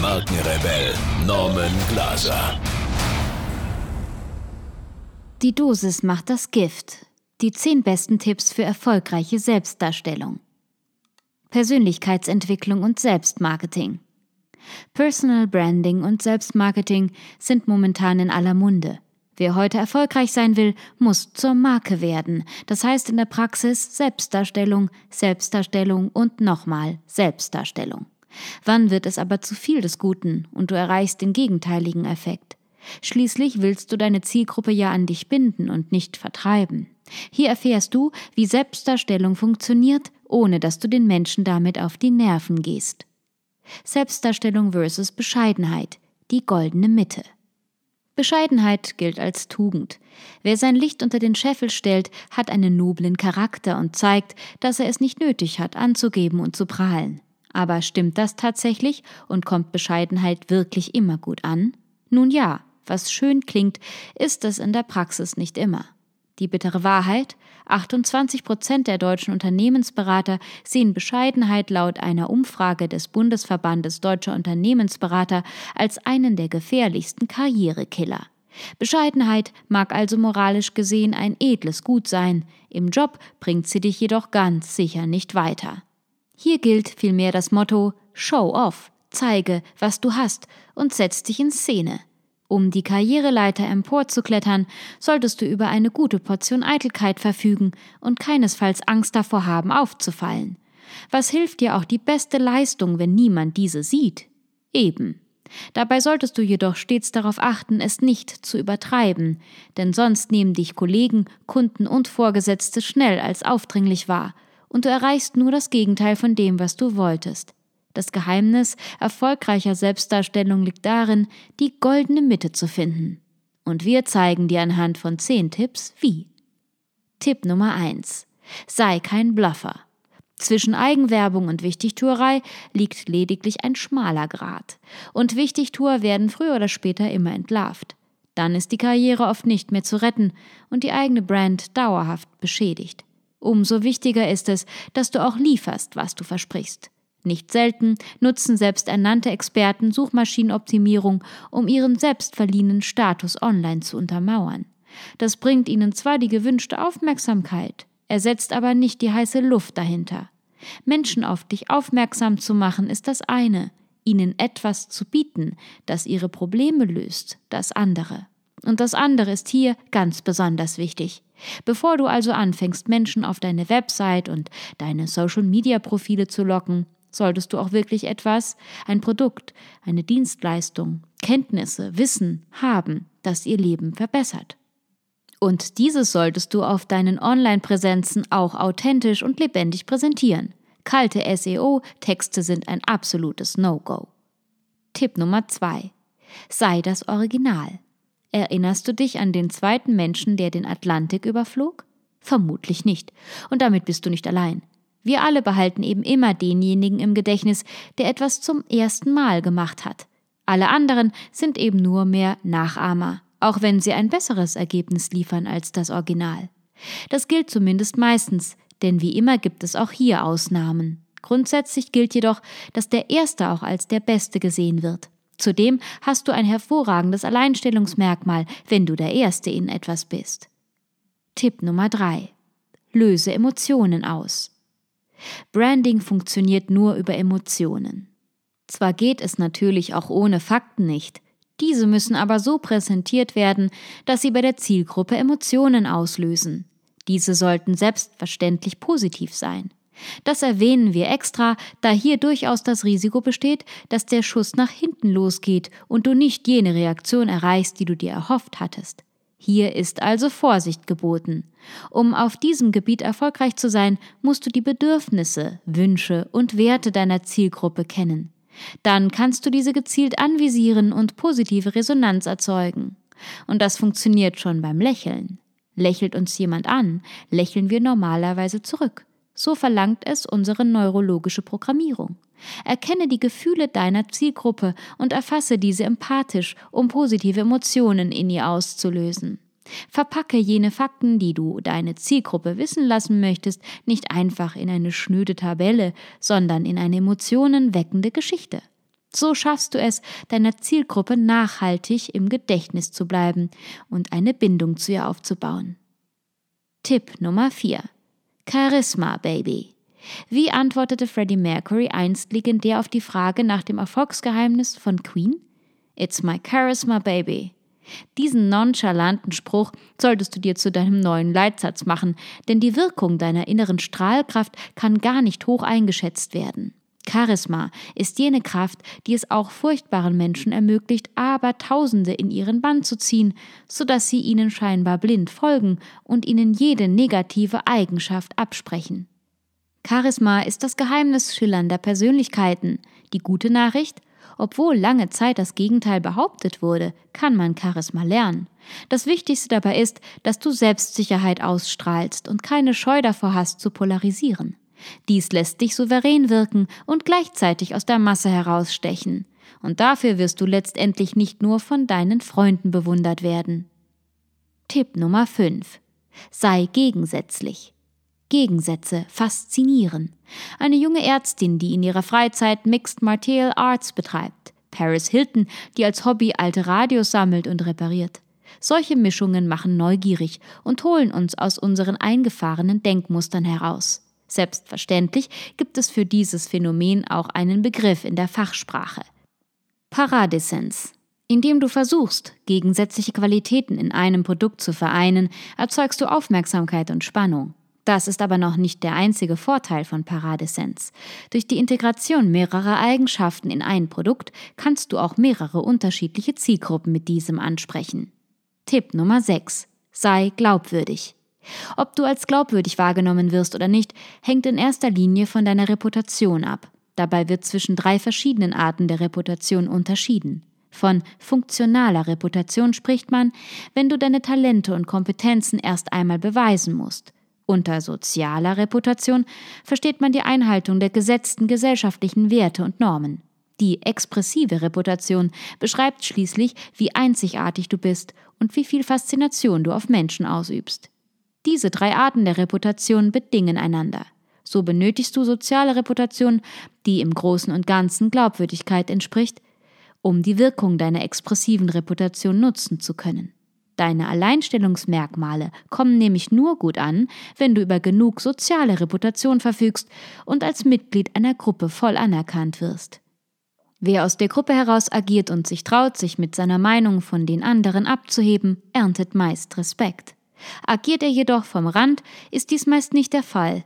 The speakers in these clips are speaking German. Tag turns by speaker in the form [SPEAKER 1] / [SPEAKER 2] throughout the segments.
[SPEAKER 1] Markenrebell Norman Glaser.
[SPEAKER 2] Die Dosis macht das Gift. Die zehn besten Tipps für erfolgreiche Selbstdarstellung. Persönlichkeitsentwicklung und Selbstmarketing. Personal Branding und Selbstmarketing sind momentan in aller Munde. Wer heute erfolgreich sein will, muss zur Marke werden. Das heißt in der Praxis Selbstdarstellung, Selbstdarstellung und nochmal Selbstdarstellung. Wann wird es aber zu viel des Guten und du erreichst den gegenteiligen Effekt? Schließlich willst du deine Zielgruppe ja an dich binden und nicht vertreiben. Hier erfährst du, wie Selbstdarstellung funktioniert, ohne dass du den Menschen damit auf die Nerven gehst. Selbstdarstellung versus Bescheidenheit, die goldene Mitte. Bescheidenheit gilt als Tugend. Wer sein Licht unter den Scheffel stellt, hat einen noblen Charakter und zeigt, dass er es nicht nötig hat, anzugeben und zu prahlen. Aber stimmt das tatsächlich und kommt Bescheidenheit wirklich immer gut an? Nun ja, was schön klingt, ist es in der Praxis nicht immer. Die bittere Wahrheit? 28 Prozent der deutschen Unternehmensberater sehen Bescheidenheit laut einer Umfrage des Bundesverbandes Deutscher Unternehmensberater als einen der gefährlichsten Karrierekiller. Bescheidenheit mag also moralisch gesehen ein edles Gut sein, im Job bringt sie dich jedoch ganz sicher nicht weiter. Hier gilt vielmehr das Motto Show off, zeige, was du hast und setz dich in Szene. Um die Karriereleiter emporzuklettern, solltest du über eine gute Portion Eitelkeit verfügen und keinesfalls Angst davor haben, aufzufallen. Was hilft dir auch die beste Leistung, wenn niemand diese sieht? Eben. Dabei solltest du jedoch stets darauf achten, es nicht zu übertreiben, denn sonst nehmen dich Kollegen, Kunden und Vorgesetzte schnell als aufdringlich wahr, und du erreichst nur das Gegenteil von dem, was du wolltest. Das Geheimnis erfolgreicher Selbstdarstellung liegt darin, die goldene Mitte zu finden. Und wir zeigen dir anhand von zehn Tipps, wie. Tipp Nummer eins: Sei kein Bluffer. Zwischen Eigenwerbung und Wichtigtuerei liegt lediglich ein schmaler Grat. Und Wichtigtuer werden früher oder später immer entlarvt. Dann ist die Karriere oft nicht mehr zu retten und die eigene Brand dauerhaft beschädigt. Umso wichtiger ist es, dass du auch lieferst, was du versprichst. Nicht selten nutzen selbsternannte Experten Suchmaschinenoptimierung, um ihren selbstverliehenen Status online zu untermauern. Das bringt ihnen zwar die gewünschte Aufmerksamkeit, ersetzt aber nicht die heiße Luft dahinter. Menschen auf dich aufmerksam zu machen, ist das eine, ihnen etwas zu bieten, das ihre Probleme löst, das andere. Und das andere ist hier ganz besonders wichtig. Bevor du also anfängst, Menschen auf deine Website und deine Social-Media-Profile zu locken, solltest du auch wirklich etwas, ein Produkt, eine Dienstleistung, Kenntnisse, Wissen haben, das ihr Leben verbessert. Und dieses solltest du auf deinen Online-Präsenzen auch authentisch und lebendig präsentieren. Kalte SEO-Texte sind ein absolutes No-Go. Tipp Nummer zwei: Sei das Original. Erinnerst du dich an den zweiten Menschen, der den Atlantik überflog? Vermutlich nicht. Und damit bist du nicht allein. Wir alle behalten eben immer denjenigen im Gedächtnis, der etwas zum ersten Mal gemacht hat. Alle anderen sind eben nur mehr Nachahmer, auch wenn sie ein besseres Ergebnis liefern als das Original. Das gilt zumindest meistens, denn wie immer gibt es auch hier Ausnahmen. Grundsätzlich gilt jedoch, dass der Erste auch als der Beste gesehen wird. Zudem hast du ein hervorragendes Alleinstellungsmerkmal, wenn du der Erste in etwas bist. Tipp Nummer drei: Löse Emotionen aus. Branding funktioniert nur über Emotionen. Zwar geht es natürlich auch ohne Fakten nicht, diese müssen aber so präsentiert werden, dass sie bei der Zielgruppe Emotionen auslösen. Diese sollten selbstverständlich positiv sein. Das erwähnen wir extra, da hier durchaus das Risiko besteht, dass der Schuss nach hinten losgeht und du nicht jene Reaktion erreichst, die du dir erhofft hattest. Hier ist also Vorsicht geboten. Um auf diesem Gebiet erfolgreich zu sein, musst du die Bedürfnisse, Wünsche und Werte deiner Zielgruppe kennen. Dann kannst du diese gezielt anvisieren und positive Resonanz erzeugen. Und das funktioniert schon beim Lächeln. Lächelt uns jemand an, lächeln wir normalerweise zurück. So verlangt es unsere neurologische Programmierung. Erkenne die Gefühle deiner Zielgruppe und erfasse diese empathisch, um positive Emotionen in ihr auszulösen. Verpacke jene Fakten, die du deine Zielgruppe wissen lassen möchtest, nicht einfach in eine schnöde Tabelle, sondern in eine emotionenweckende Geschichte. So schaffst du es, deiner Zielgruppe nachhaltig im Gedächtnis zu bleiben und eine Bindung zu ihr aufzubauen. Tipp Nummer 4. Charisma, Baby. Wie antwortete Freddie Mercury einst legendär auf die Frage nach dem Erfolgsgeheimnis von Queen? It's my charisma, baby. Diesen nonchalanten Spruch solltest du dir zu deinem neuen Leitsatz machen, denn die Wirkung deiner inneren Strahlkraft kann gar nicht hoch eingeschätzt werden. Charisma ist jene Kraft, die es auch furchtbaren Menschen ermöglicht, Abertausende in ihren Bann zu ziehen, so dass sie ihnen scheinbar blind folgen und ihnen jede negative Eigenschaft absprechen. Charisma ist das Geheimnis schillernder Persönlichkeiten. Die gute Nachricht? Obwohl lange Zeit das Gegenteil behauptet wurde, kann man Charisma lernen. Das Wichtigste dabei ist, dass du Selbstsicherheit ausstrahlst und keine Scheu davor hast zu polarisieren. Dies lässt dich souverän wirken und gleichzeitig aus der Masse herausstechen. Und dafür wirst du letztendlich nicht nur von deinen Freunden bewundert werden. Tipp Nummer 5. Sei gegensätzlich. Gegensätze faszinieren. Eine junge Ärztin, die in ihrer Freizeit Mixed Martial Arts betreibt. Paris Hilton, die als Hobby alte Radios sammelt und repariert. Solche Mischungen machen neugierig und holen uns aus unseren eingefahrenen Denkmustern heraus. Selbstverständlich gibt es für dieses Phänomen auch einen Begriff in der Fachsprache. Paradescens. Indem du versuchst, gegensätzliche Qualitäten in einem Produkt zu vereinen, erzeugst du Aufmerksamkeit und Spannung. Das ist aber noch nicht der einzige Vorteil von Paradesens. Durch die Integration mehrerer Eigenschaften in ein Produkt kannst du auch mehrere unterschiedliche Zielgruppen mit diesem ansprechen. Tipp Nummer 6. Sei glaubwürdig. Ob du als glaubwürdig wahrgenommen wirst oder nicht, hängt in erster Linie von deiner Reputation ab. Dabei wird zwischen drei verschiedenen Arten der Reputation unterschieden. Von funktionaler Reputation spricht man, wenn du deine Talente und Kompetenzen erst einmal beweisen musst. Unter sozialer Reputation versteht man die Einhaltung der gesetzten gesellschaftlichen Werte und Normen. Die expressive Reputation beschreibt schließlich, wie einzigartig du bist und wie viel Faszination du auf Menschen ausübst. Diese drei Arten der Reputation bedingen einander. So benötigst du soziale Reputation, die im Großen und Ganzen Glaubwürdigkeit entspricht, um die Wirkung deiner expressiven Reputation nutzen zu können. Deine Alleinstellungsmerkmale kommen nämlich nur gut an, wenn du über genug soziale Reputation verfügst und als Mitglied einer Gruppe voll anerkannt wirst. Wer aus der Gruppe heraus agiert und sich traut, sich mit seiner Meinung von den anderen abzuheben, erntet meist Respekt. Agiert er jedoch vom Rand, ist dies meist nicht der Fall.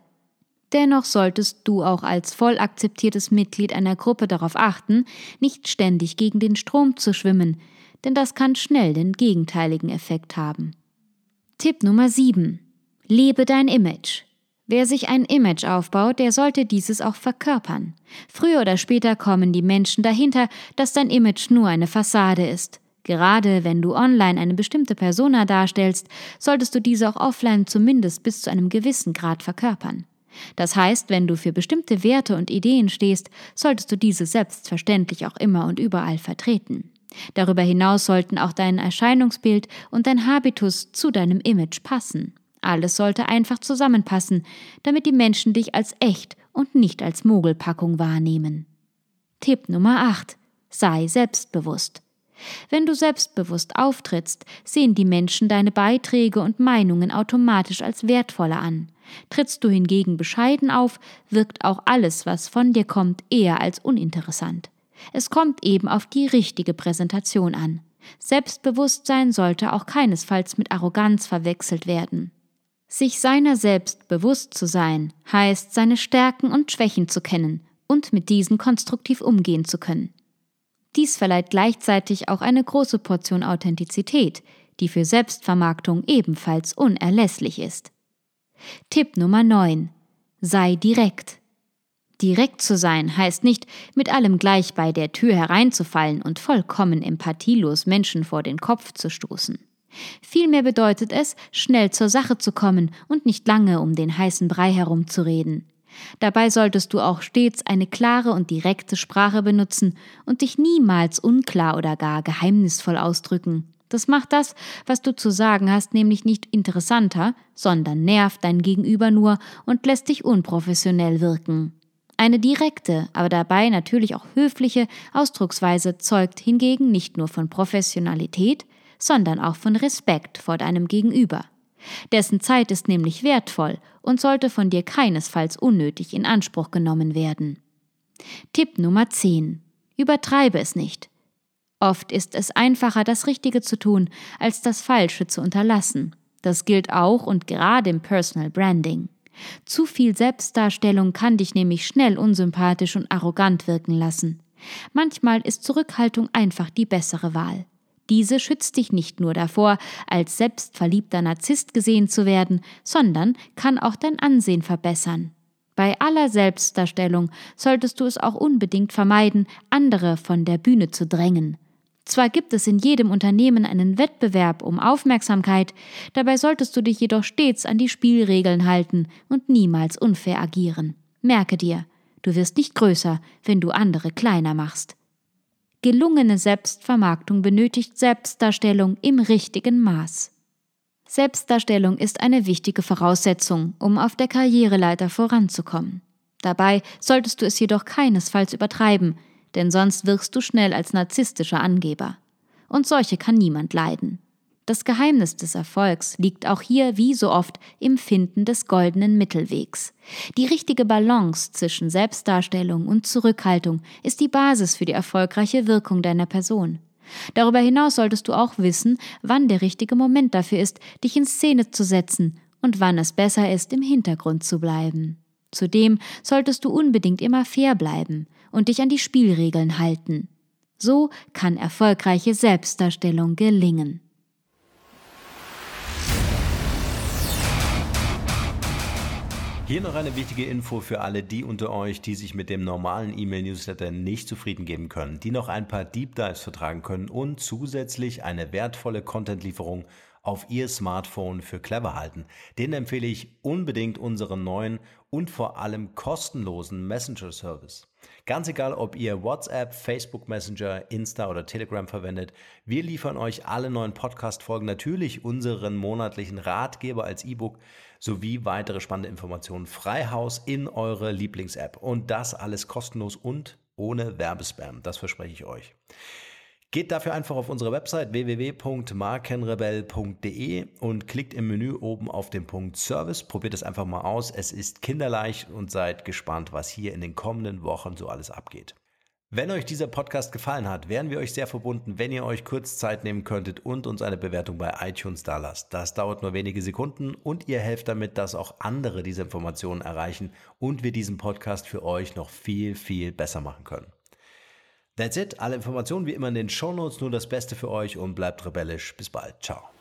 [SPEAKER 2] Dennoch solltest du auch als voll akzeptiertes Mitglied einer Gruppe darauf achten, nicht ständig gegen den Strom zu schwimmen, denn das kann schnell den gegenteiligen Effekt haben. Tipp Nummer 7. Lebe dein Image. Wer sich ein Image aufbaut, der sollte dieses auch verkörpern. Früher oder später kommen die Menschen dahinter, dass dein Image nur eine Fassade ist. Gerade wenn du online eine bestimmte Persona darstellst, solltest du diese auch offline zumindest bis zu einem gewissen Grad verkörpern. Das heißt, wenn du für bestimmte Werte und Ideen stehst, solltest du diese selbstverständlich auch immer und überall vertreten. Darüber hinaus sollten auch dein Erscheinungsbild und dein Habitus zu deinem Image passen. Alles sollte einfach zusammenpassen, damit die Menschen dich als echt und nicht als Mogelpackung wahrnehmen. Tipp Nummer 8. Sei selbstbewusst. Wenn du selbstbewusst auftrittst, sehen die Menschen deine Beiträge und Meinungen automatisch als wertvoller an. Trittst du hingegen bescheiden auf, wirkt auch alles, was von dir kommt, eher als uninteressant. Es kommt eben auf die richtige Präsentation an. Selbstbewusstsein sollte auch keinesfalls mit Arroganz verwechselt werden. Sich seiner selbst bewusst zu sein, heißt seine Stärken und Schwächen zu kennen und mit diesen konstruktiv umgehen zu können. Dies verleiht gleichzeitig auch eine große Portion Authentizität, die für Selbstvermarktung ebenfalls unerlässlich ist. Tipp Nummer 9. Sei direkt. Direkt zu sein heißt nicht, mit allem gleich bei der Tür hereinzufallen und vollkommen empathielos Menschen vor den Kopf zu stoßen. Vielmehr bedeutet es, schnell zur Sache zu kommen und nicht lange um den heißen Brei herumzureden. Dabei solltest du auch stets eine klare und direkte Sprache benutzen und dich niemals unklar oder gar geheimnisvoll ausdrücken. Das macht das, was du zu sagen hast, nämlich nicht interessanter, sondern nervt dein Gegenüber nur und lässt dich unprofessionell wirken. Eine direkte, aber dabei natürlich auch höfliche Ausdrucksweise zeugt hingegen nicht nur von Professionalität, sondern auch von Respekt vor deinem Gegenüber. Dessen Zeit ist nämlich wertvoll und sollte von dir keinesfalls unnötig in Anspruch genommen werden. Tipp Nummer 10. Übertreibe es nicht. Oft ist es einfacher, das Richtige zu tun, als das Falsche zu unterlassen. Das gilt auch und gerade im Personal Branding. Zu viel Selbstdarstellung kann dich nämlich schnell unsympathisch und arrogant wirken lassen. Manchmal ist Zurückhaltung einfach die bessere Wahl. Diese schützt dich nicht nur davor, als selbstverliebter Narzisst gesehen zu werden, sondern kann auch dein Ansehen verbessern. Bei aller Selbstdarstellung solltest du es auch unbedingt vermeiden, andere von der Bühne zu drängen. Zwar gibt es in jedem Unternehmen einen Wettbewerb um Aufmerksamkeit, dabei solltest du dich jedoch stets an die Spielregeln halten und niemals unfair agieren. Merke dir, du wirst nicht größer, wenn du andere kleiner machst. Gelungene Selbstvermarktung benötigt Selbstdarstellung im richtigen Maß. Selbstdarstellung ist eine wichtige Voraussetzung, um auf der Karriereleiter voranzukommen. Dabei solltest du es jedoch keinesfalls übertreiben, denn sonst wirkst du schnell als narzisstischer Angeber. Und solche kann niemand leiden. Das Geheimnis des Erfolgs liegt auch hier wie so oft im Finden des goldenen Mittelwegs. Die richtige Balance zwischen Selbstdarstellung und Zurückhaltung ist die Basis für die erfolgreiche Wirkung deiner Person. Darüber hinaus solltest du auch wissen, wann der richtige Moment dafür ist, dich in Szene zu setzen und wann es besser ist, im Hintergrund zu bleiben. Zudem solltest du unbedingt immer fair bleiben und dich an die Spielregeln halten. So kann erfolgreiche Selbstdarstellung gelingen.
[SPEAKER 1] Hier noch eine wichtige Info für alle die unter euch, die sich mit dem normalen E-Mail-Newsletter nicht zufrieden geben können, die noch ein paar Deep Dives vertragen können und zusätzlich eine wertvolle Content-Lieferung auf ihr Smartphone für clever halten. Den empfehle ich unbedingt unseren neuen und vor allem kostenlosen Messenger-Service. Ganz egal, ob ihr WhatsApp, Facebook Messenger, Insta oder Telegram verwendet, wir liefern euch alle neuen Podcast-Folgen, natürlich unseren monatlichen Ratgeber als E-Book sowie weitere spannende Informationen frei Haus in eure Lieblings-App. Und das alles kostenlos und ohne Werbespam. Das verspreche ich euch. Geht dafür einfach auf unsere Website www.markenrebell.de und klickt im Menü oben auf den Punkt Service. Probiert es einfach mal aus. Es ist kinderleicht und seid gespannt, was hier in den kommenden Wochen so alles abgeht. Wenn euch dieser Podcast gefallen hat, wären wir euch sehr verbunden, wenn ihr euch kurz Zeit nehmen könntet und uns eine Bewertung bei iTunes da lasst. Das dauert nur wenige Sekunden und ihr helft damit, dass auch andere diese Informationen erreichen und wir diesen Podcast für euch noch viel, viel besser machen können. That's it. Alle Informationen wie immer in den Shownotes. Nur das Beste für euch und bleibt rebellisch. Bis bald. Ciao.